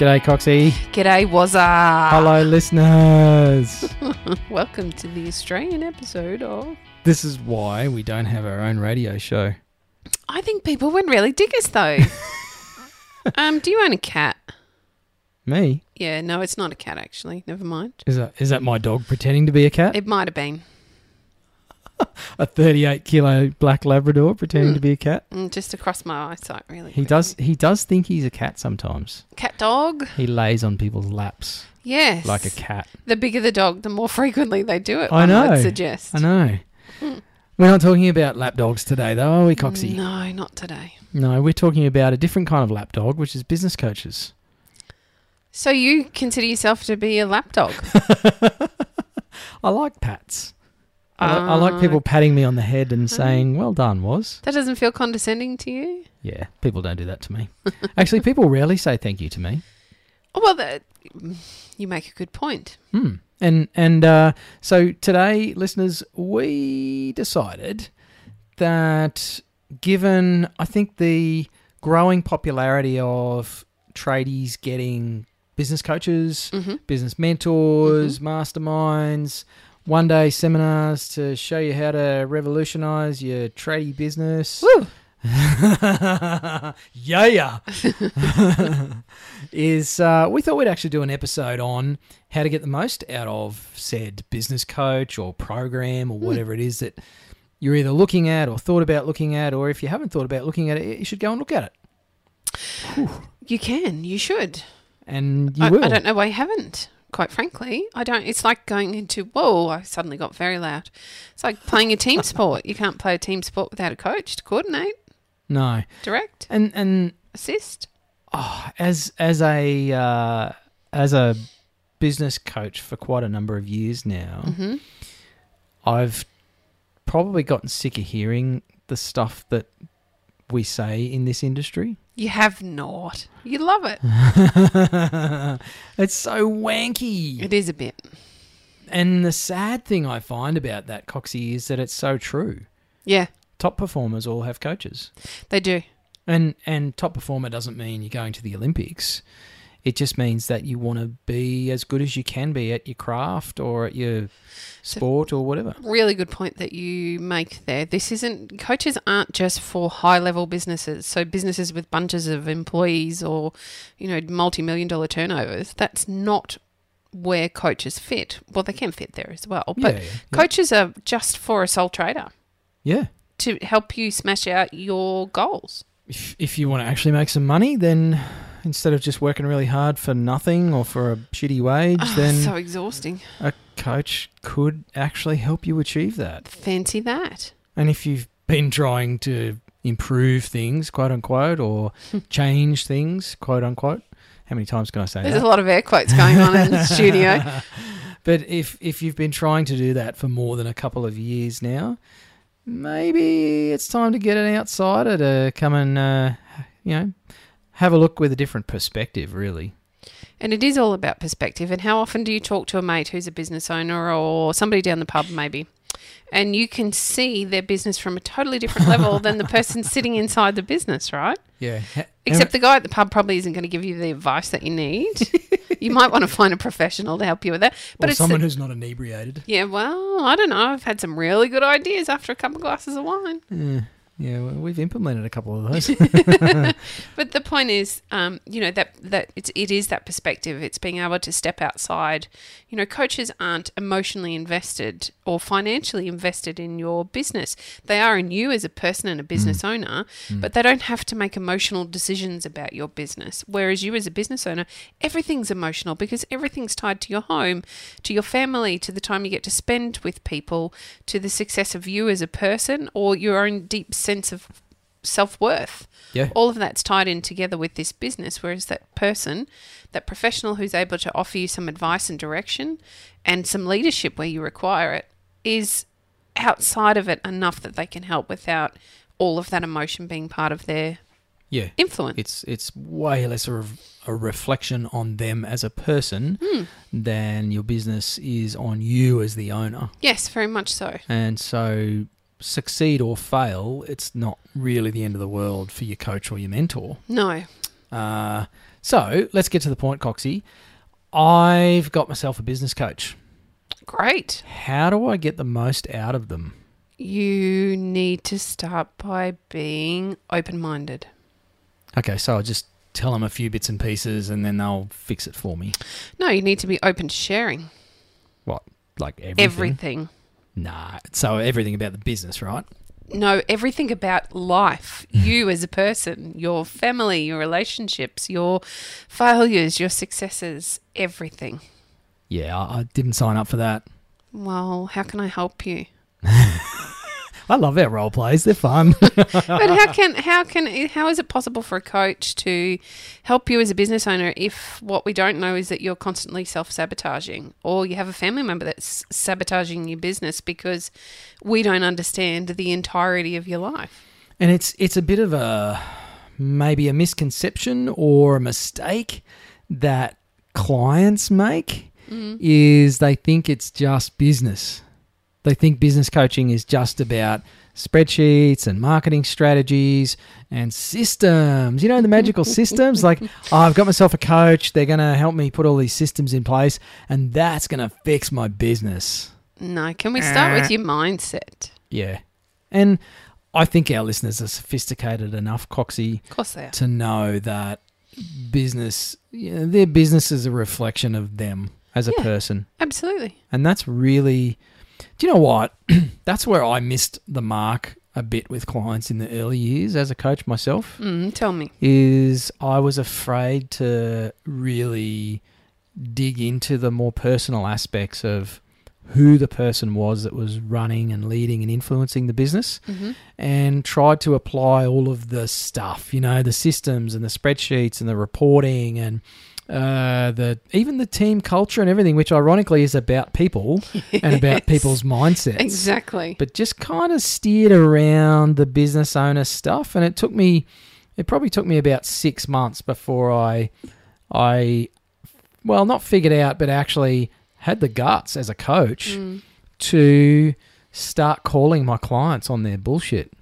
G'day, Coxie. G'day, Wazza. Hello, listeners. Welcome to the Australian episode of. this is why we don't have our own radio show. I think people would really dig us though. um, do you own a cat? Me? Yeah, no, it's not a cat actually. Never mind. Is that is that my dog pretending to be a cat? It might have been. A 38 kilo black Labrador pretending Hmm. to be a cat? Mm, just across my eyesight, really. He does he does think he's a cat sometimes. Cat dog? He lays on people's laps Yes. like a cat. The bigger the dog, the more frequently they do it. I know. Would suggest. I know. We're not talking about lap dogs today, though, are we, Coxie? No, not today. No, we're talking about a different kind of lap dog, which is business coaches. So you consider yourself to be a lap dog? I like pats. I, I like Uh, people patting me on the head and saying, "Well done, Waz." That doesn't feel condescending to you? Yeah, people don't do that to me. Actually, people rarely say thank you to me. Oh well, that, you make a good point. Hmm. And and uh, so today, listeners, we decided that given I think the growing popularity of tradies getting business coaches, hmm business mentors, masterminds, one day seminars to show you how to revolutionize your tradie business. Woo! yeah, is uh, we thought we'd actually do an episode on how to get the most out of said business coach or program or whatever it is that you're either looking at or thought about looking at, or if you haven't thought about looking at it, you should go and look at it, You can. You should. and you I, will. I don't know why you haven't. Quite frankly, I don't. It's like going into whoa. I suddenly got very loud. It's like playing a team sport. You can't play a team sport without a coach to coordinate, No, direct, and and assist. oh, as as a uh, as a business coach for quite a number of years now, hmm I've probably gotten sick of hearing the stuff that we say in this industry. You have not. You love it. it's so wanky. It is a bit. And the sad thing I find about that, Coxie, is that it's so true. Yeah, Top performers all have coaches. they do. And and top performer doesn't mean you're going to the Olympics. It just means that you want to be as good as you can be at your craft or at your sport or whatever. Really good point that you make there. This isn't coaches aren't just for high level businesses. So businesses with bunches of employees or, you know, multi million dollar turnovers. That's not where coaches fit. Well, they can fit there as well, but yeah, yeah. coaches are just for a sole trader yeah. to help you smash out your goals. If if you want to actually make some money, then instead of just working really hard for nothing or for a shitty wage, Ah, then so exhausting. a coach could actually help you achieve that. Fancy that. And if you've been trying to improve things, quote unquote, or change things, quote unquote, how many times can I say There's that? a lot of air quotes going on in the studio. But if if you've been trying to do that for more than a couple of years now, maybe it's time to get an outsider to come and uh, you know have a look with a different perspective. Really, And it is all about perspective. And how often do you talk to a mate who's a business owner or somebody down the pub, maybe? And you can see their business from a totally different level than the person sitting inside the business, right? yeah. Except the guy at the pub probably isn't going to give you the advice that you need. you might want to find a professional to help you with that. But or it's the- someone who's not inebriated. yeah, well, I don't know. I've had some really good ideas after a couple of glasses of wine. Yeah, yeah. We've implemented a couple of those. But the point is, um, you know that that it's it is that perspective. It's being able to step outside. You know, coaches aren't emotionally invested or financially invested in your business. They are in you as a person and a business owner, but they don't have to make emotional decisions about your business. Whereas you, as a business owner, everything's emotional because everything's tied to your home, to your family, to the time you get to spend with people, to the success of you as a person, or your own deep sense of self worth. Yeah. All of that's tied in together with this business. Whereas that person, that professional who's able to offer you some advice and direction and some leadership where you require it, is outside of it enough that they can help without all of that emotion being part of their Yeah. influence. It's it's way less a, a reflection on them as a person Hmm. than your business is on you as the owner. yes, very much so. And so succeed or fail, it's not really the end of the world for your coach or your mentor. No. Uh, so let's get to the point, Coxie. I've got myself a business coach. Great. How do I get the most out of them? You need to start by being open minded. Okay, so I'll just tell them a few bits and pieces and then they'll fix it for me. No, you need to be open to sharing What? Like everything? everything. Nah. So everything about the business, right? No, everything about life, hmm. you as a person, your family, your relationships, your failures, your successes, everything. Yeah, I, I didn't sign up for that. Well, how can I help you? I love our role plays; they're fun. but how can how can how is it possible for a coach to help you as a business owner if what we don't know is that you're constantly self-sabotaging or you have a family member that's sabotaging your business because we don't understand the entirety of your life. and it's it's a bit of a maybe a misconception or a mistake that clients make mm. is they think it's just business. They think business coaching is just about spreadsheets and marketing strategies and systems. You know, the magical systems. Like, oh, I've got myself a coach. They're going to help me put all these systems in place, and that's going to fix my business. No, can we start with your mindset? Yeah. And I think our listeners are sophisticated enough, Coxie, Of course they are. to know that business, you know, their business is a reflection of them as a Yeah. person. Absolutely. And that's really, do you know what? that's where I missed the mark a bit with clients in the early years as a coach myself Mm, tell me. is I was afraid to really dig into the more personal aspects of who the person was that was running and leading and influencing the business hmm and tried to apply all of the stuff, you know, the systems and the spreadsheets and the reporting and uh, the even the team culture and everything, which ironically is about people and about people's mindsets. Exactly. But just kind of steered around the business owner stuff, and it took me, it probably took me about six months before I, I, well, not figured out, but actually had the guts as a coach Mm. to start calling my clients on their bullshit.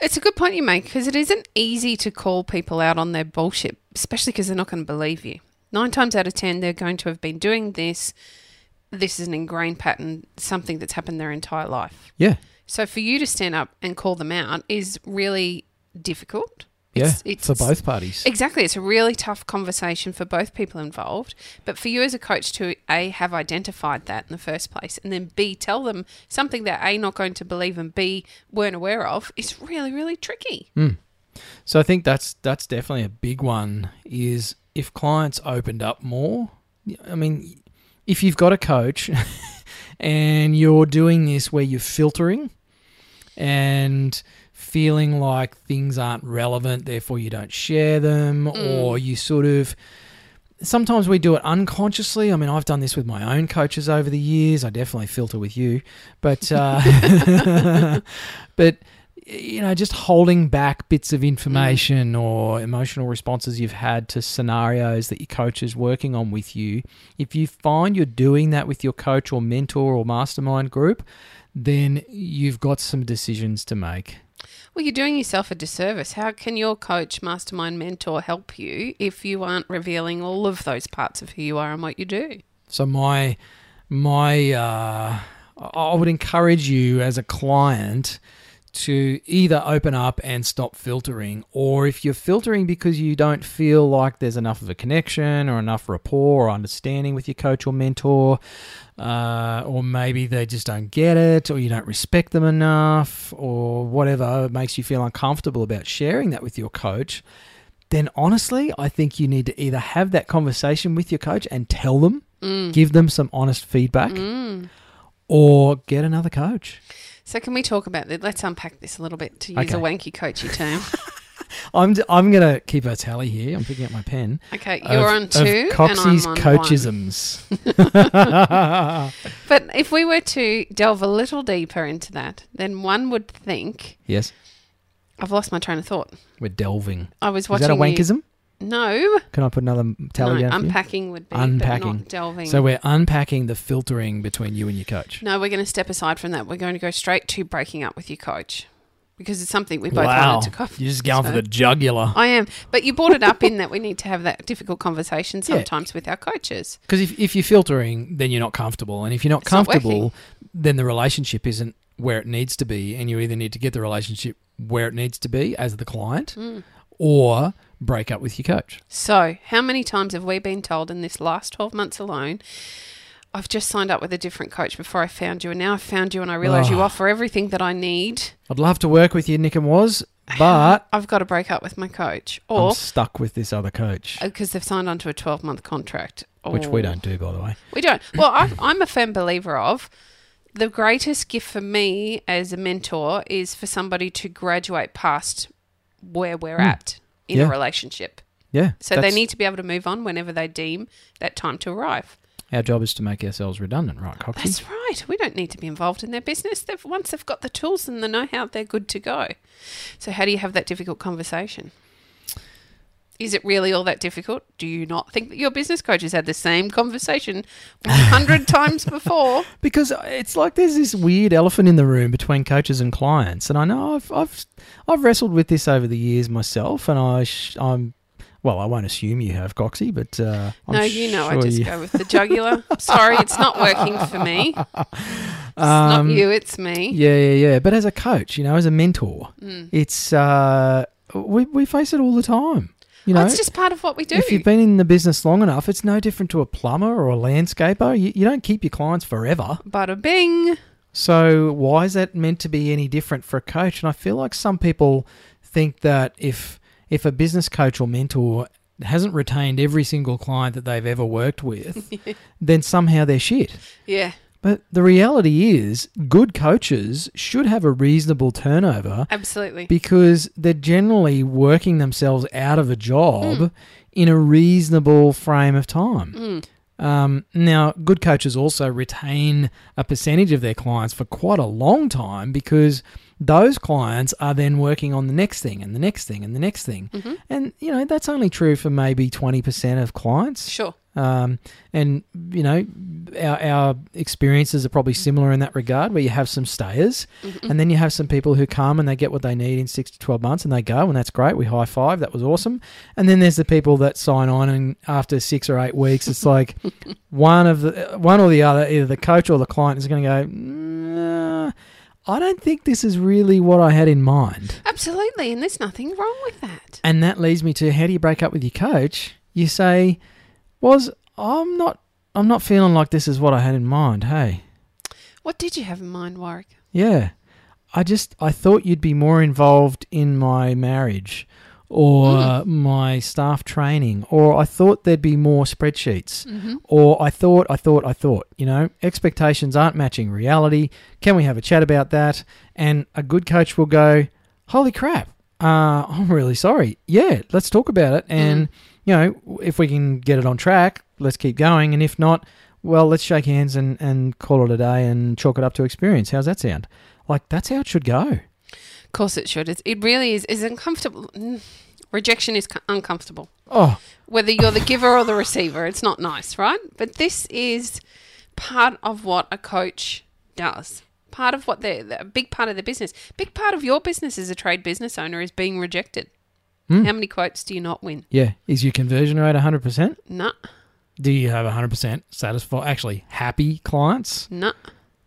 It's a good point you make because it isn't easy to call people out on their bullshit, especially because they're not going to believe you. Nine times out of ten, they're going to have been doing this. This is an ingrained pattern, something that's happened their entire life. Yeah. So for you to stand up and call them out is really difficult. Yeah, It's- it's- for both parties. Exactly. It's a really tough conversation for both people involved. But for you as a coach to A, have identified that in the first place, and then B, tell them something they're A, not going to believe, and B, weren't aware of, is really, really tricky. Hmm. So I think that's that's definitely a big one. Is if clients opened up more. I mean, if you've got a coach and you're doing this where you're filtering and feeling like things aren't relevant, therefore you don't share them, or you sort of. Sometimes we do it unconsciously. I mean, I've done this with my own coaches over the years. I definitely filter with you, but uh, but you know, just holding back bits of information or emotional responses you've had to scenarios that your coach is working on with you. If you find you're doing that with your coach or mentor or mastermind group, then you've got some decisions to make. Well, you're doing yourself a disservice. How can your coach, mastermind, mentor help you if you aren't revealing all of those parts of who you are and what you do? So my my uh, I would encourage you as a client to either open up and stop filtering, or if you're filtering because you don't feel like there's enough of a connection or enough rapport or understanding with your coach or mentor, uh, or maybe they just don't get it, or you don't respect them enough, or whatever makes you feel uncomfortable about sharing that with your coach, then honestly, I think you need to either have that conversation with your coach and tell them, give them some honest feedback, Mm. or get another coach. So can we talk about that? Let's unpack this a little bit to use a wanky coachy term. I'm, I'm going to keep a tally here. I'm picking up my pen. Okay, you're of- on two, and I'm on coachisms. But if we were to delve a little deeper into that, then one would think yes, I've lost my train of thought. we're delving. I was watching. Is that a you- wankism? No, Can I put another tally no, down unpacking would be Unpacking. not delving. So we're unpacking the filtering between you and your coach. no, we're going to step aside from that. We're going to go straight to breaking up with your coach because it's something we both wow, wanted to cover. you're just going for the jugular. I am, but you brought it up in that we need to have that difficult conversation Yeah. sometimes with our coaches. Because if, if you're filtering, then you're not comfortable. And if you're not It's not comfortable, then the relationship isn't where it needs to be. And you either need to get the relationship where it needs to be as the client Mm. or break up with your coach. So, how many times have we been told in this last 12 months alone? I've just signed up with a different coach before I found you, and now I've found you, and I realise you Oh. offer everything that I need. I'd love to work with you, Nic and Waz, but I've got to break up with my coach, I'm or stuck with this other coach, because they've signed onto a 12 month contract. which we don't do, by the way. We don't. Well, I, I'm a firm believer of the greatest gift for me as a mentor is for somebody to graduate past where we're Mm. at in Yeah. a relationship. Yeah. So they need to be able to move on whenever they deem that time to arrive. Our job is to make ourselves redundant, right, Coxie? That's right. We don't need to be involved in their business. They've, once they've got the tools and the know-how, they're good to go. So how do you have that difficult conversation? Is it really all that difficult? Do you not think that your business coach has had the same conversation a hundred times before? Because it's like there's this weird elephant in the room between coaches and clients, and I know I've I've I've wrestled with this over the years myself, and I sh- I'm well, I won't assume you have, Coxie, but uh, no, you know, I just you- go with the jugular. Sorry, it's not working for me. It's not Um, you, it's me. Yeah, yeah, yeah. But as a coach, you know, as a mentor, Mm. it's uh, we we face it all the time. You oh, know, Well, it's just part of what we do. if you've been in the business long enough, it's no different to a plumber or a landscaper. You, you don't keep your clients forever. Bada bing. So why is that meant to be any different for a coach? And I feel like some people think that if if a business coach or mentor hasn't retained every single client that they've ever worked with, then somehow they're shit. Yeah, But the reality is, good coaches should have a reasonable turnover absolutely. because they're generally working themselves out of a job in a reasonable frame of time. Mm. Um, now, good coaches also retain a percentage of their clients for quite a long time because those clients are then working on the next thing and the next thing and the next thing. Mhm. And, you know, that's only true for maybe 20% of clients. Sure. Um, and, you know, our, our experiences are probably similar in that regard where you have some stayers Mhm. and then you have some people who come and they get what they need in six to 12 months and they go and that's great. We high five. That was awesome. And then there's the people that sign on and after six or eight weeks, it's like one of the, one or the other, either the coach or the client is going to go, "Nah, I don't think this is really what I had in mind. Absolutely, and there's nothing wrong with that. And that leads me to how do you break up with your coach? You say, Waz I'm not, I'm not feeling like this is what I had in mind. Hey, What did you have in mind, Warwick? Yeah. I just I thought you'd be more involved in my marriage or Mm. my staff training or I thought there'd be more spreadsheets Mm-hmm. or I thought I thought I thought, you know, expectations aren't matching reality. Can we have a chat about that? And a good coach will go, "Holy crap. Uh, I'm really sorry. Yeah, let's talk about it and you know, if we can get it on track, let's keep going and if not, well, let's shake hands and, and call it a day and chalk it up to experience. How's that sound? Like, that's how it should go. Of course, it should. It's, it really is. Is uncomfortable. Mm. Rejection is uncomfortable. Oh, Whether you're the giver or the receiver, it's not nice, right? But this is part of what a coach does. Part of what they're, a big part of the business. Big part of your business as a trade business owner is being rejected. Hmm. How many quotes do you not win? yeah. Is your conversion rate 100%? No, Do you have 100% satisfied, actually happy clients? no.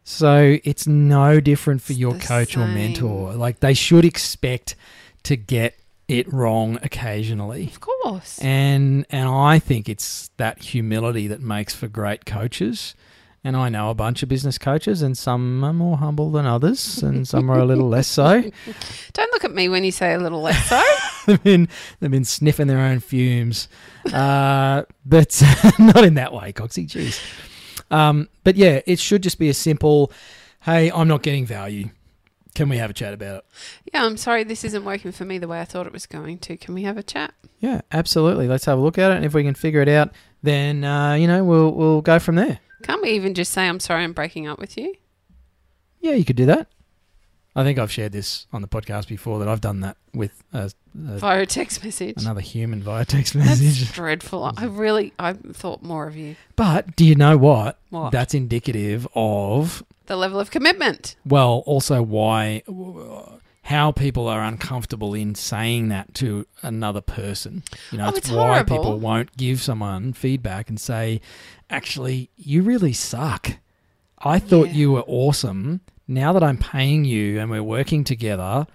So it's no different for your coach or mentor. Like, they should expect to get it wrong occasionally. Of course. And and I think it's that humility that makes for great coaches. And I know a bunch of business coaches, and some are more humble than others, and some are a little less so. Don't look at me when you say a little less so. they've been they've been sniffing their own fumes, uh, but not in that way, Coxie. Jeez. Um, but yeah, it should just be a simple, "Hey, I'm not getting value. can we have a chat about it? Yeah, I'm sorry this isn't working for me the way I thought it was going to. Can we have a chat? Yeah, absolutely. Let's have a look at it, and if we can figure it out, then uh, you know we'll we'll go from there. Can't we even just say I'm sorry I'm breaking up with you? Yeah, you could do that. I think I've shared this on the podcast before that I've done that with a, a, Via text message. another human via text message. That's dreadful. I really I thought more of you. But do you know what? What? That's indicative of the level of commitment. well, also why how people are uncomfortable in saying that to another person. You know, Oh, it's, it's why horrible. people won't give someone feedback and say, "Actually, you really suck. I thought Yeah. you were awesome. Now that I'm paying you and we're working together,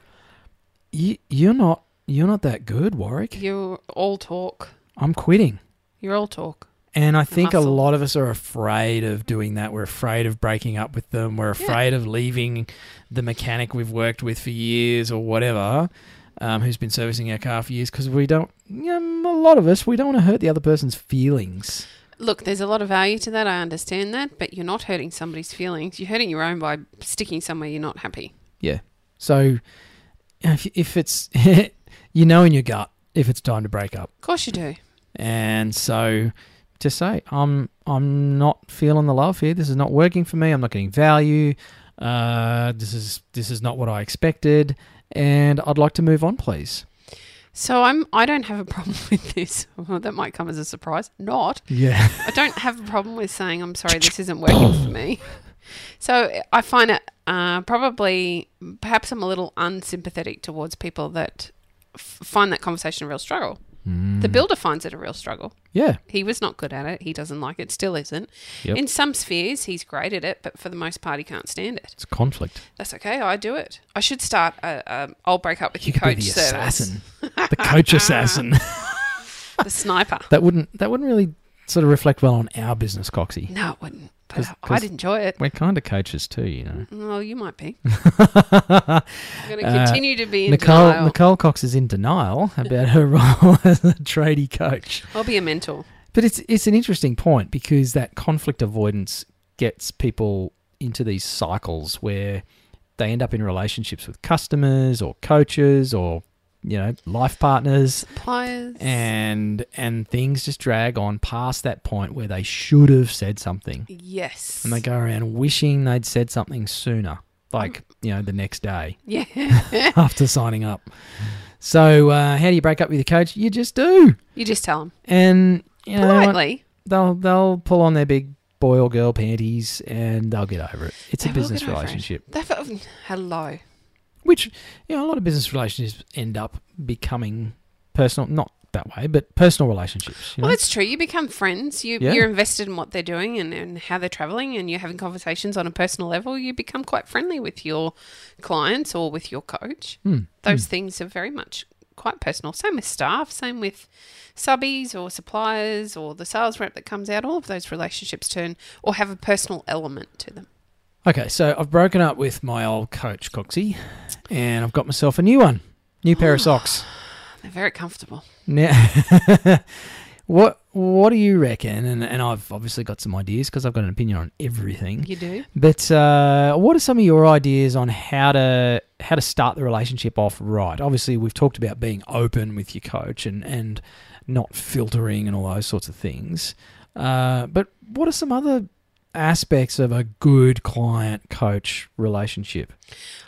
you, you're not you're not that good, Warwick. You're all talk. I'm quitting." You're all talk. And I think a lot of us are afraid of doing that. We're afraid of breaking up with them. We're Yeah. afraid of leaving the mechanic we've worked with for years or whatever, um, who's been servicing our car for years, because we don't, you know, a lot of us, we don't want to hurt the other person's feelings. Look, there's a lot of value to that. I understand that, but you're not hurting somebody's feelings. You're hurting your own by sticking somewhere you're not happy. Yeah. So if, if it's, you know in your gut if it's time to break up. Of course you do. And so to say, I'm I'm not feeling the love here. This is not working for me. I'm not getting value. Uh, this is this is not what I expected, and I'd like to move on, please. So I'm. I don't have a problem with this. Well, that might come as a surprise. Not. Yeah. I don't have a problem with saying I'm sorry. This isn't working for me. So I find it uh, probably perhaps I'm a little unsympathetic towards people that f- find that conversation a real struggle. The mm. builder finds it a real struggle. Yeah. He was not good at it. He doesn't like it. Still isn't. Yep. In some spheres, he's great at it, but for the most part, he can't stand it. It's conflict. That's okay. I do it. I should start a, a I'll break up with You your could coach be the service. assassin, the coach assassin. the sniper. that wouldn't that wouldn't really sort of reflect well on our business, Coxie. No, it wouldn't. 'Cause- I'd 'cause- enjoy it. We're kind of coaches too, you know. Well, you might be. I'm going to continue to be in Nicole denial. Nicole Cox is in denial about her role as a tradie coach. I'll be a mentor. But it's it's an interesting point because that conflict avoidance gets people into these cycles where they end up in relationships with customers or coaches or you know life partners Suppliers. and and things just drag on past that point where they should have said something yes. and they go around wishing they'd said something sooner like you know the next day Yeah. after signing up so uh, how do you break up with your coach you just do you just tell them and you know politely. they'll they'll pull on their big boy or girl panties and they'll get over it. It's They a business over it. relationship, hello. Which you know a lot of business relationships end up becoming personal, not that way, but personal relationships. You know? Well, that's true. You become friends. You, Yeah. You're invested in what they're doing and, and how they're traveling, and you're having conversations on a personal level. You become quite friendly with your clients or with your coach. Hmm. Those things are very much quite personal. Same with staff, same with subbies or suppliers or the sales rep that comes out. All of those relationships turn or have a personal element to them. Okay, so I've broken up with my old coach Coxie, and I've got myself a new one, new pair of socks. They're very comfortable. Now, what what do you reckon? And and I've obviously got some ideas because I've got an opinion on everything. You do? But uh, what are some of your ideas on how to how to start the relationship off right? Obviously, we've talked about being open with your coach and and not filtering and all those sorts of things. Uh, but what are some other aspects of a good client coach relationship?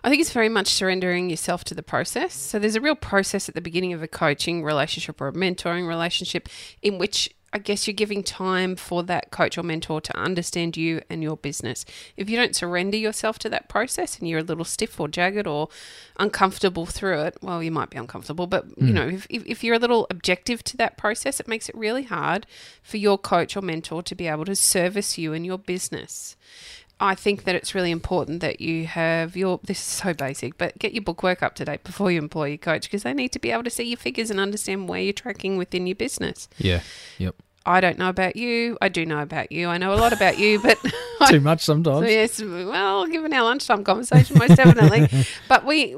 I think it's very much surrendering yourself to the process. So there's a real process at the beginning of a coaching relationship or a mentoring relationship in which I guess you're giving time for that coach or mentor to understand you and your business. If you don't surrender yourself to that process and you're a little stiff or jagged or uncomfortable through it, well, you might be uncomfortable, but you hmm. know, if, if, if you're a little objective to that process, it makes it really hard for your coach or mentor to be able to service you and your business. I think that it's really important that you have your this is so basic, but get your bookwork up to date before you employ your coach because they need to be able to see your figures and understand where you're tracking within your business. Yeah. Yep. I don't know about you. I do know about you. I know a lot about you, but Too much sometimes. yes, well, given our lunchtime conversation, most definitely. but we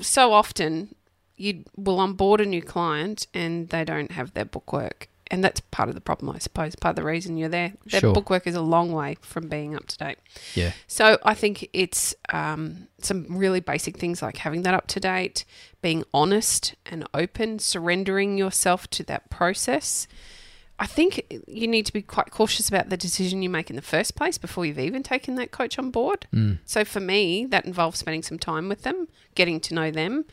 so often you will onboard a new client and they don't have their bookwork and that's part of the problem, I suppose. Part of the reason you're there. Their Sure. bookwork is a long way from being up to date. Yeah. So I think it's um, some really basic things like having that up to date, being honest and open, surrendering yourself to that process. I think you need to be quite cautious about the decision you make in the first place before you've even taken that coach on board. Mm. So for me, that involves spending some time with them, getting to know them,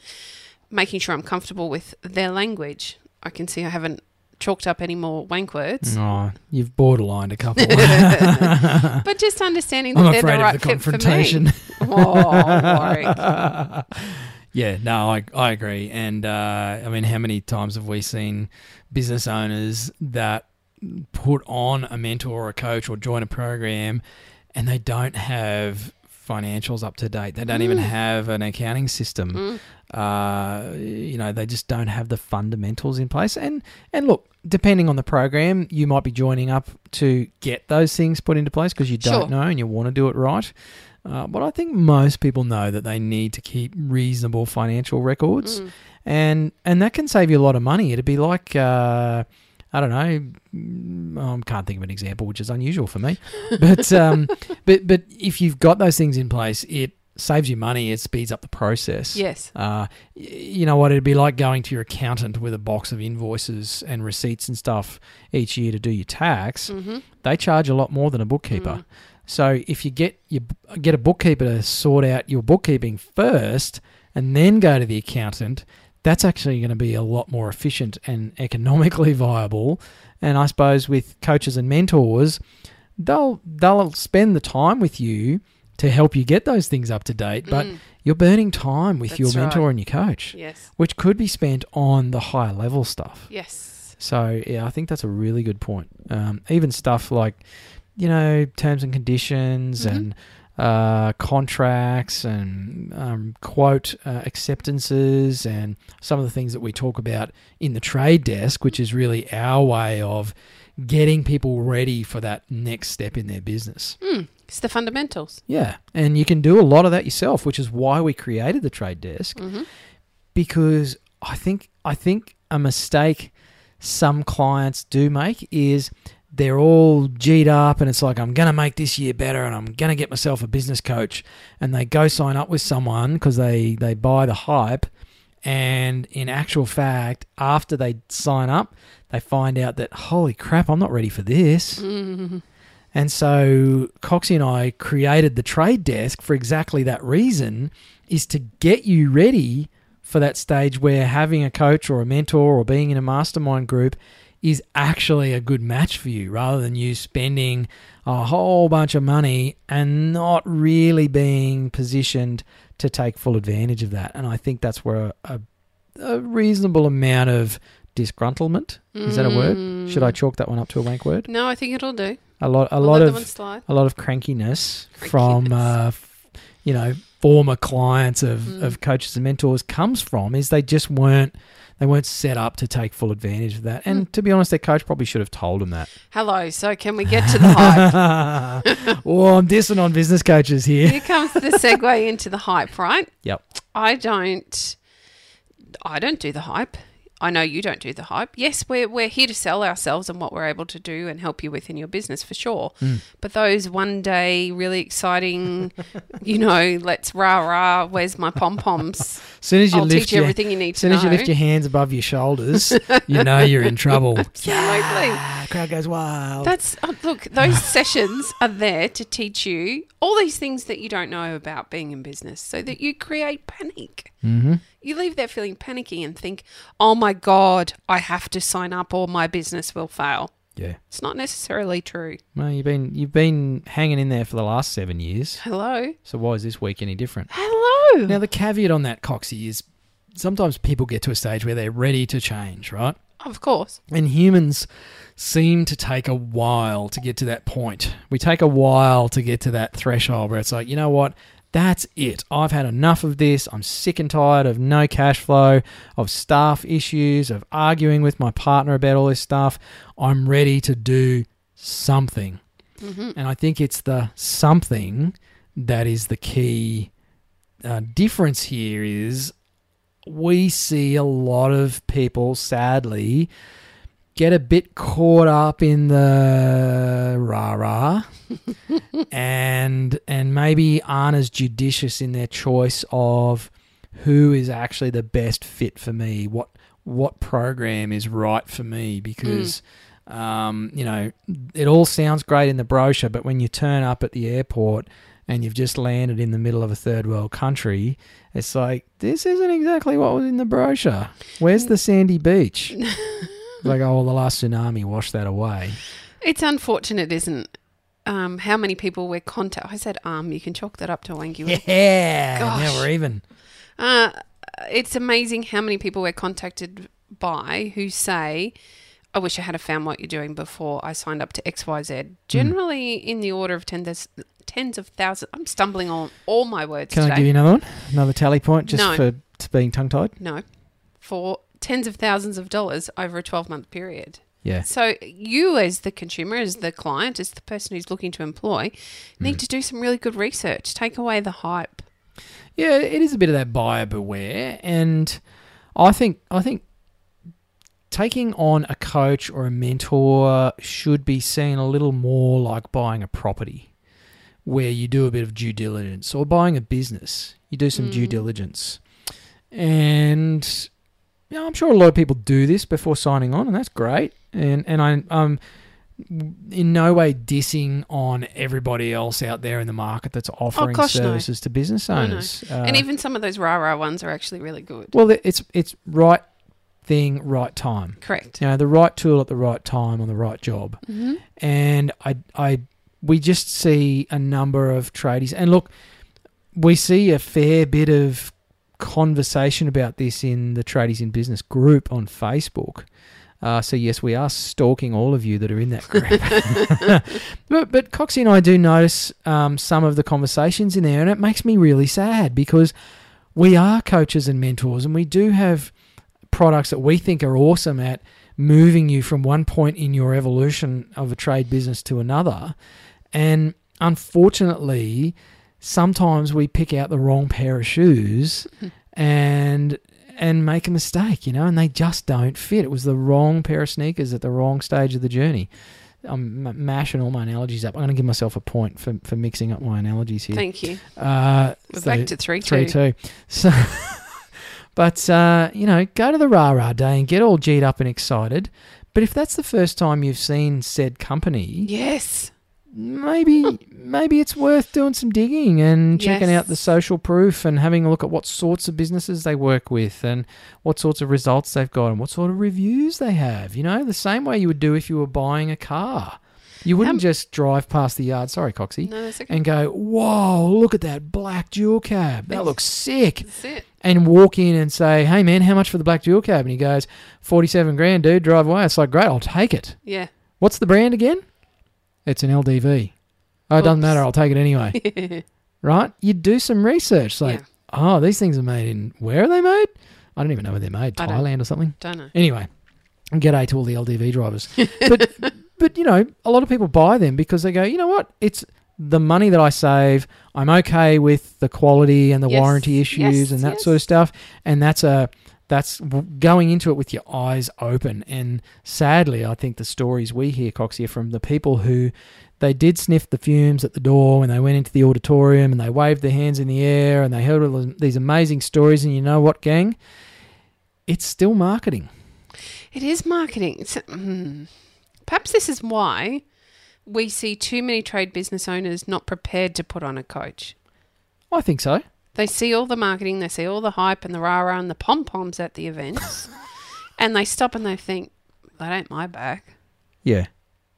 making sure I'm comfortable with their language. I can see I haven't chalked up any more wank words, Oh, you've borderlined a couple. but just understanding that I'm they're the right of the fit for me. confrontation. Oh, yeah, no, I, I agree. And uh, I mean, how many times have we seen business owners that put on a mentor or a coach or join a program and they don't have financials up to date? They don't even have an accounting system. Uh, you know, they just don't have the fundamentals in place. And and look, depending on the program, you might be joining up to get those things put into place because you don't Sure. know and you want to do it right. Uh, but I think most people know that they need to keep reasonable financial records, Mm. and and that can save you a lot of money. It'd be like uh, I don't know, mm, I can't think of an example, which is unusual for me, but um, but but if you've got those things in place, it saves you money. It speeds up the process. Yes. Uh, you know what? It'd be like going to your accountant with a box of invoices and receipts and stuff each year to do your tax. Mm-hmm. They charge a lot more than a bookkeeper. Mm. So if you get you get a bookkeeper to sort out your bookkeeping first, and then go to the accountant, that's actually going to be a lot more efficient and economically viable. And I suppose with coaches and mentors, they'll they'll spend the time with you to help you get those things up to date, but Mm. you're burning time with your That's right. mentor and your coach, Yes. which could be spent on the higher level stuff. Yes. So yeah, I think that's a really good point. Um, even stuff like, you know, terms and conditions Mhm. and uh, contracts and um, quote uh, acceptances and some of the things that we talk about in the trade desk, which is really our way of getting people ready for that next step in their business. Mm. It's the fundamentals. Yeah, and you can do a lot of that yourself, which is why we created the trade desk Mm-hmm. because I think I think a mistake some clients do make is they're all G'd up and it's like I'm going to make this year better and I'm going to get myself a business coach and they go sign up with someone because they they buy the hype and in actual fact after they sign up they find out that holy crap I'm not ready for this Mm-hmm. and so Coxie and I created the trade desk for exactly that reason is to get you ready for that stage where having a coach or a mentor or being in a mastermind group is actually a good match for you rather than you spending a whole bunch of money and not really being positioned to take full advantage of that. And I think that's where a, a reasonable amount of disgruntlement is that a word? Should I chalk that one up to a wank word? No, I think it'll do. A lot, a We'll lot of that one slide. a lot of crankiness from uh, you know former clients of, Mm. of coaches and mentors comes from is they just weren't they weren't set up to take full advantage of that. And to be honest, their coach probably should have told them that. Hello. So can we get to the hype? oh, I'm dissing on business coaches here. Here comes the segue into the hype, right? Yep. I don't. I don't do the hype. I know you don't do the hype. Yes, we're we're here to sell ourselves and what we're able to do and help you with in your business for sure. Hmm. But those one day really exciting, you know, let's rah rah. Where's my pom poms? As soon as you I'll lift teach you your, everything you need as to soon know. as you lift your hands above your shoulders, you know you're in trouble. Absolutely. Ah, crowd goes wild. That's oh, look. Those sessions are there to teach you all these things that you don't know about being in business, so that you create panic. mm-hmm. You leave there feeling panicky and think, "Oh my god, I have to sign up, or my business will fail." Yeah. It's not necessarily true. Well, you've been you've been hanging in there for the last seven years. Hello, So why is this week any different? hello. Now the caveat on that, Coxie, is sometimes people get to a stage where they're ready to change, right? of course, And humans seem to take a while to get to that point. We take a while to get to that threshold where it's like, you know what? That's it. I've had enough of this. I'm sick and tired of no cash flow, of staff issues, of arguing with my partner about all this stuff. I'm ready to do something. hmm And I think it's the something that is the key uh, difference here is we see a lot of people sadly get a bit caught up in the rah rah and and maybe aren't as judicious in their choice of who is actually the best fit for me, what what program is right for me because um, you know it all sounds great in the brochure, but when you turn up at the airport and you've just landed in the middle of a third world country, it's like this isn't exactly what was in the brochure. Where's the sandy beach? like, oh, well, the last tsunami washed that away. It's unfortunate, isn't um, how many people we're contact. I said um. You can chalk that up to word. Yeah, Gosh. now we're even. Uh, it's amazing how many people we're contacted by who say, I wish I had found what you're doing before I signed up to XYZ. Generally, in the order of tens, tens of thousands. I'm stumbling on all my words Can today. I give you another one? Another tally point just No. for being tongue tied? no, for tens of thousands of dollars over a 12 month period. Yeah. So, you, as the consumer, as the client, as the person who's looking to employ, need to do some really good research. Take away the hype. Yeah, it is a bit of that buyer beware, and I think I think taking on a coach or a mentor should be seen a little more like buying a property, where you do a bit of due diligence, or buying a business, you do some due Mm. diligence, and you know, I'm sure a lot of people do this before signing on, and that's great. And and I um in no way dissing on everybody else out there in the market that's offering gosh, no. services to business Oh, no. owners. Uh, and even some of those rah rah ones are actually really good. well, it's it's right thing, right time. Correct. You know, the right tool at the right time on the right job. hmm And I, I, we just see a number of tradies. And look, we see a fair bit of conversation about this in the Tradies in Business group on Facebook. Uh, so yes, we are stalking all of you that are in that group. but, but Coxie and I do notice um, some of the conversations in there, and it makes me really sad because we are coaches and mentors, and we do have products that we think are awesome at moving you from one point in your evolution of a trade business to another. And unfortunately, sometimes we pick out the wrong pair of shoes and and make a mistake, you know, and they just don't fit. It was the wrong pair of sneakers at the wrong stage of the journey. I'm mashing all my analogies up. I'm going to give myself a point for, for mixing up my analogies here. Thank you. Uh, We're so- back to three, three two. two. So, but uh, you know, go to the rah rah day and get all G'd up and excited. But if that's the first time you've seen said company, Yes. Maybe maybe it's worth doing some digging and checking out the social proof and having a look at what sorts of businesses they work with and what sorts of results they've got and what sort of reviews they have. You know, the same way you would do if you were buying a car. You wouldn't Um, just drive past the yard. Sorry, Coxie No, okay. and go, "Whoa, look at that black dual cab! That looks sick!" That's it. And walk in and say, "Hey, man, how much for the black dual cab?" And he goes, 47 grand, dude. Drive away." It's like, "Great, I'll take it." Yeah. What's the brand again? It's an LDV. Oh, it doesn't matter. I'll take it anyway. right? You do some research. Like, Yeah. oh, these things are made in where are they made? I don't even know where they're made. I Thailand or something. Don't know. Anyway, g'day to all the LDV drivers. But but you know, a lot of people buy them because they go, you know what? It's the money that I save. I'm okay with the quality and the Yes, warranty issues yes, and that yes. sort of stuff. And that's a that's going into it with your eyes open. And sadly, I think the stories we hear, Coxie, are from the people who they did sniff the fumes at the door when they went into the auditorium and they waved their hands in the air and they heard all these amazing stories. And you know what, gang? It's still marketing. It is marketing. It's, mm. Perhaps this is why we see too many trade business owners not prepared to put on a coach. I think so. They see all the marketing, they see all the hype and the rah rah and the pom poms at the events, and they stop and they think, that ain't my back. Yeah.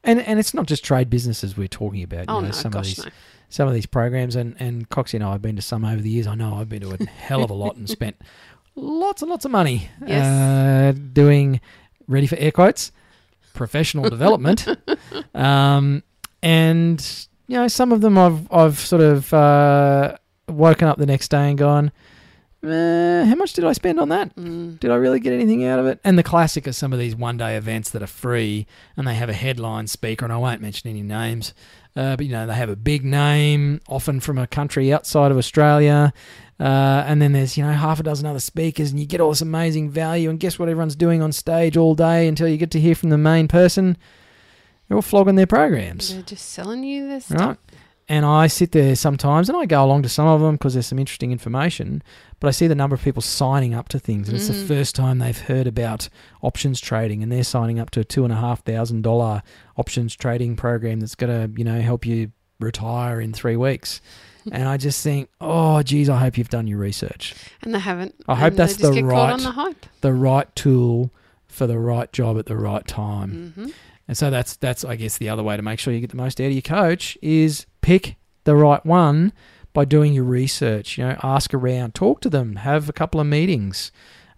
And and it's not just trade businesses we're talking about. You Oh, know, no, some gosh, of these no. some of these programs and, and Coxie and I have been to some over the years. I know I've been to a hell of a lot and spent lots and lots of money Yes. uh, doing ready for air quotes professional development. Um, and you know, some of them I've I've sort of uh, woken up the next day and gone, eh, how much did I spend on that? Mm. Did I really get anything out of it? And the classic are some of these one day events that are free and they have a headline speaker, and I won't mention any names. uh, but you know they have a big name, often from a country outside of Australia. Uh, and then there's you know half a dozen other speakers, and you get all this amazing value. And guess what everyone's doing on stage all day until you get to hear from the main person? They're all flogging their programs. They're just selling you this Right. stuff. And I sit there sometimes and I go along to some of them because there's some interesting information. But I see the number of people signing up to things, and it's the Mm. first time they've heard about options trading, and they're signing up to a two and a half thousand dollar options trading program that's going to, you know, help you retire in three weeks. and I just think, oh, geez, I hope you've done your research. And they haven't. I hope that's the right- the hype. The right tool for the right job at the right time. hmm And so that's that's I guess the other way to make sure you get the most out of your coach is pick the right one by doing your research. You know, ask around, talk to them, have a couple of meetings.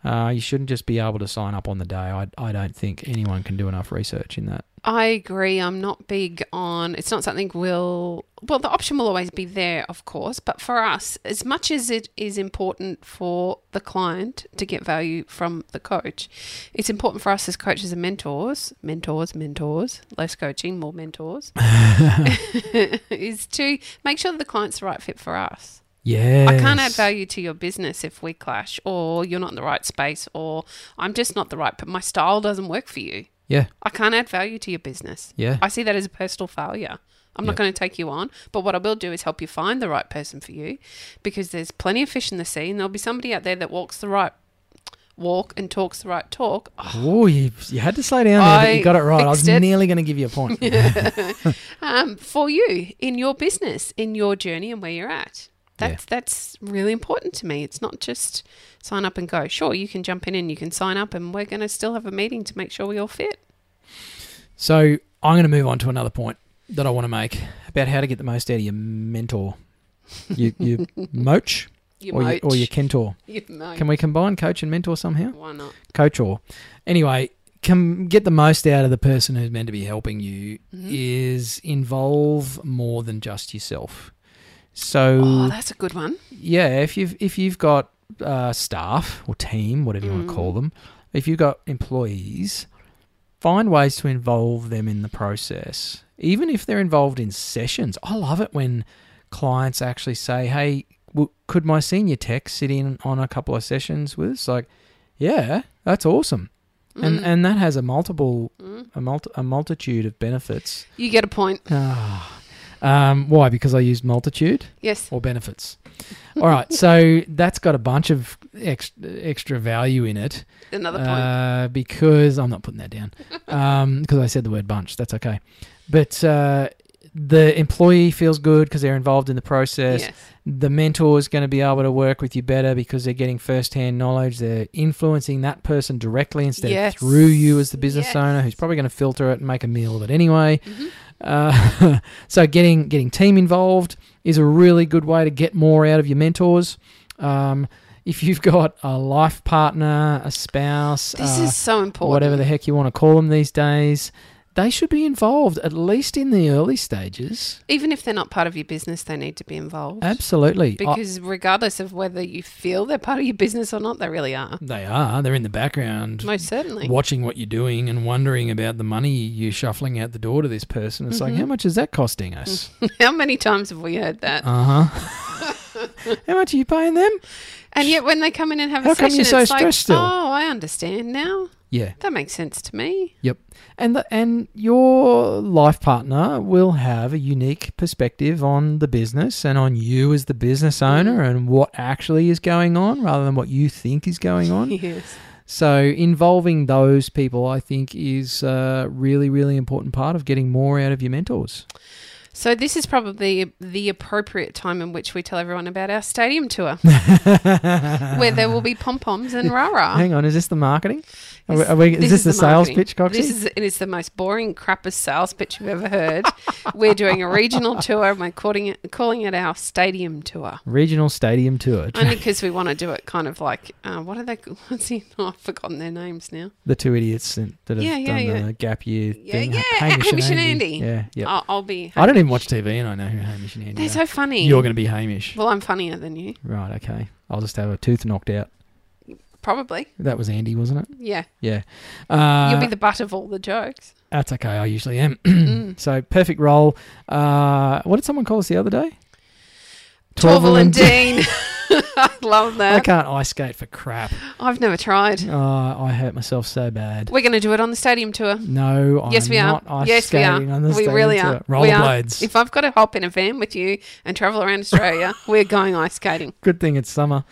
Uh, you shouldn't just be able to sign up on the day. I, I don't think anyone can do enough research in that. I agree. I'm not big on. It's not something we'll. Well, the option will always be there, of course. But for us, as much as it is important for the client to get value from the coach, it's important for us as coaches and mentors, mentors, mentors, less coaching, more mentors, is to make sure the client's the right fit for us. Yeah, I can't add value to your business if we clash, or you're not in the right space, or I'm just not the right. But my style doesn't work for you. Yeah, I can't add value to your business. yeah, I see that as a personal failure. I'm not going to take you on, but what I will do is help you find the right person for you because there's plenty of fish in the sea and there'll be somebody out there that walks the right walk and talks the right talk. Oh, you, you had to slow down there, but you got it right. I was it. nearly going to give you a point. um, for you in your business, in your journey and where you're at. That's that's really important to me. It's not just sign up and go. Sure, you can jump in and you can sign up and we're going to still have a meeting to make sure we all fit. So I'm going to move on to another point that I want to make about how to get the most out of your mentor, you, you moach, You or, moach. your, or your kentor. You moach. Can we combine coach and mentor somehow? Why not? Coach or anyway, can get the most out of the person who's meant to be helping you Mhm. is involve more than just yourself. So Oh, that's a good one. yeah, if you've if you've got uh, staff or team, whatever you want Mm. to call them, if you've got employees, find ways to involve them in the process, even if they're involved in sessions. I love it when clients actually say, "Hey, w- could my senior tech sit in on a couple of sessions with us?" Like, yeah, that's awesome, and Mm. and that has a multiple Mm. a multi- a multitude of benefits. You get a point. Ah. Um, why? Because I used multitude Yes. or benefits. All right, so that's got a bunch of ex- extra value in it Another point. uh, because I'm not putting that down because I said the word bunch. That's okay, but uh, the employee feels good because they're involved in the process. yes. The mentor is going to be able to work with you better because they're getting first-hand knowledge. They're influencing that person directly instead Yes. of through you as the business Yes. owner, who's probably going to filter it and make a meal of it anyway. Mhm. Uh, so getting getting team involved is a really good way to get more out of your mentors. Um, if you've got a life partner, a spouse, This uh, is so important. whatever the heck you want to call them these days, they should be involved at least in the early stages. Even if they're not part of your business, they need to be involved. Absolutely, I- Because regardless of whether you feel they're part of your business or not, they really are. they are. They're in the background. Most certainly. Watching what you're doing and wondering about the money you're shuffling out the door to this person. It's like, Mhm. how much is that costing us? How many times have we heard that? Uh huh. how much are you paying them? And yet, when they come in and have How a come session, you're so it's like, stressed still? oh, I understand now. Yeah. That makes sense to me. Yep. And the, and your life partner will have a unique perspective on the business and on you as the business mm-hmm. owner and what actually is going on rather than what you think is going on. Yes. So involving those people, I think, is a really, really important part of getting more out of your mentors. So this is probably the appropriate time in which we tell everyone about our stadium tour, where there will be pom poms and rah rah. Hang on, is this the marketing? Are we, are we, is this, the, sales pitch, Coxie? This is it is the most boring, crappest sales pitch you've ever heard. we're doing a regional tour and we're calling it calling it our stadium tour. Regional Stadium Tour. Only because we want to do it kind of like uh, what are they? What's he? Oh, I've forgotten their names now. the two idiots that have Yeah, yeah, done yeah. the gap year Yeah, thing. yeah, Hamish, Hamish and and Andy. Andy. Yeah, yeah. I'll, I'll be. I don't even watch TV and I know who Hamish and Andy They're are. so funny. You're going to be Hamish. well, I'm funnier than you, Right, okay. I'll just have a tooth knocked out. Probably. That was Andy, wasn't it? Yeah. Yeah. Uh, You'll be the butt of all the jokes. that's okay. I usually am. Mm. so perfect role. Uh, what did someone call us the other day? Torvill and Dean. I love that. I can't ice skate for crap. I've never tried. Uh, I hurt myself so bad. We're going to do it on the stadium tour. No, I'm yes, we are. not ice yes, we are. on the we stadium really tour. are. We are. Rollerblades. If I've got to hop in a van with you and travel around Australia, we're going ice skating. Good thing it's summer.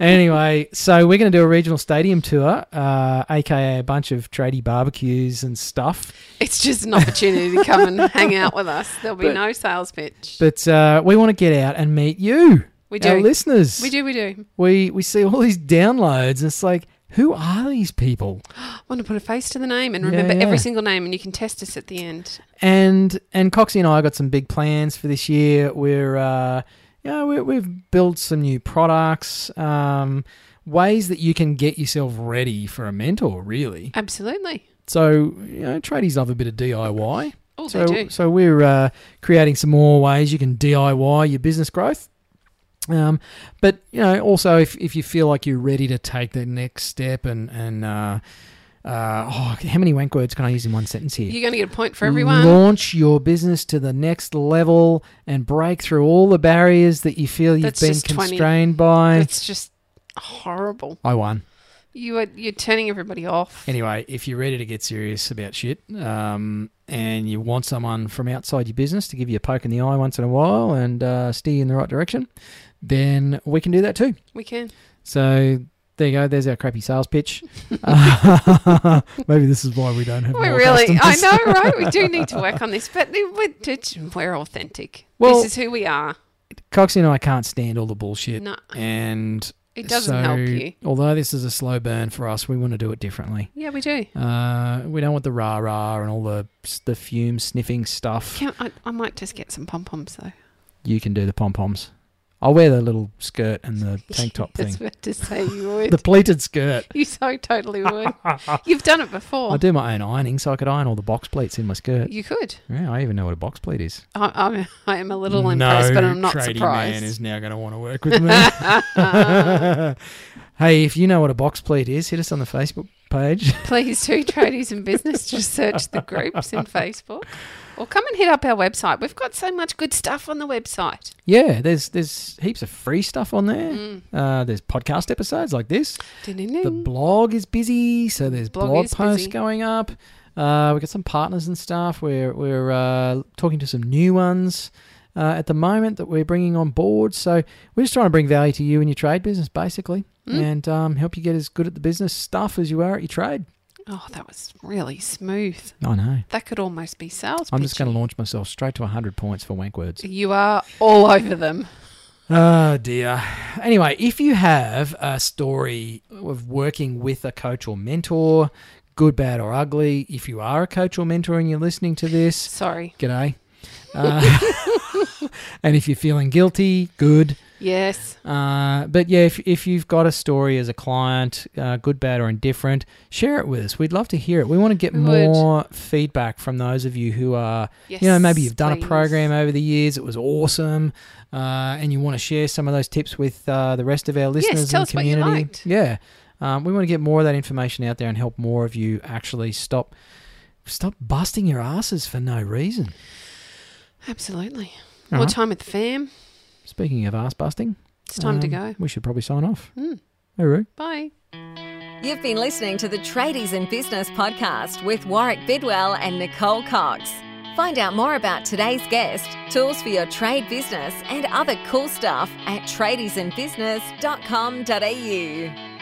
anyway, so we're going to do a regional stadium tour, uh, aka a bunch of tradie barbecues and stuff. It's just an opportunity to come and hang out with us. There'll be But- no sales pitch. But uh, we want to get out and meet you, we our do. listeners. We do. We do. We we see all these downloads. And it's like, who are these people? I want to put a face to the name and remember yeah. every single name, and you can test us at the end. And and Coxie and I got some big plans for this year. We're uh, you know, we, we've built some new products, um, ways that you can get yourself ready for a mentor. Really. Absolutely. So you know, tradies love a bit of DIY. Oh, So, they do. so we're uh, creating some more ways you can DIY your business growth. Um, but you know, also if, if you feel like you're ready to take the next step and and uh, uh, oh, how many wank words can I use in one sentence here? You're going to get a point for everyone. Launch your business to the next level and break through all the barriers that you feel you've That's been just 20. constrained by. It's just horrible. I won. You are you're turning everybody off. Anyway, if you're ready to get serious about shit, um, and you want someone from outside your business to give you a poke in the eye once in a while and uh, steer you in the right direction, then we can do that too. We can. So there you go. There's our crappy sales pitch. Uh, maybe this is why we don't have We really, I know, right? We do need to work on this, but we're, we're authentic. Well- this is who we are. Coxie and I can't stand all the bullshit, No, and it doesn't so, help you. Although this is a slow burn for us, we want to do it differently. Yeah, we do. Uh, we don't want the rah rah and all the the fume sniffing stuff. Can, I, I might just get some pom poms though. You can do the pom poms. I'll wear the little skirt and the tank top I was thing. about to say you would. The pleated skirt. you so totally would. You've done it before. I do my own ironing, so I could iron all the box pleats in my skirt. You could. Yeah, I even know what a box pleat is. I, I'm, I am a little impressed, but I'm not surprised. man is now going to want to work with me. hey, if you know what a box pleat is, hit us on the Facebook page. Please do tradies in business. Just search the groups in Facebook, or come and hit up our website. We've got so much good stuff on the website. yeah, there's there's heaps of free stuff on there. Mm. Uh, there's podcast episodes like this. The Ding-ding-ding. blog is busy, so there's Blog blog, posts busy. going up. Uh, we got some partners and stuff. We're we're uh, talking to some new ones uh, at the moment that we're bringing on board. So we're just trying to bring value to you in your trade business, basically, Mm. and um, help you get as good at the business stuff as you are at your trade. Oh, that was really smooth. I know. That could almost be sales. I'm just going to launch myself straight to 100 points for wank words. You are all over them. Oh dear. Anyway, if you have a story of working with a coach or mentor, good, bad, or ugly, if you are a coach or mentor and you're listening to this, Sorry. g'day. Uh, and if you're feeling guilty, good. Yes. Uh, but yeah, if, if you've got a story as a client, uh, good, bad, or indifferent, share it with us. We'd love to hear it. We want to get We would. more feedback from those of you who are Yes. you know, maybe you've done please. a program over the years, it was awesome, uh, and you want to share some of those tips with uh, the rest of our listeners tell and us what you community. Yeah, um, we want to get more of that information out there and help more of you actually stop stop busting your asses for no reason. Absolutely. All More right. time with the fam. Speaking of ass busting, It's time to um, go. We should probably sign off. Mm. Hooroo. Bye. You've been listening to the Tradies in Business podcast with Warwick Bidwell and Nicole Cox. Find out more about today's guest, tools for your trade business, and other cool stuff at tradiesinbusiness.com.au.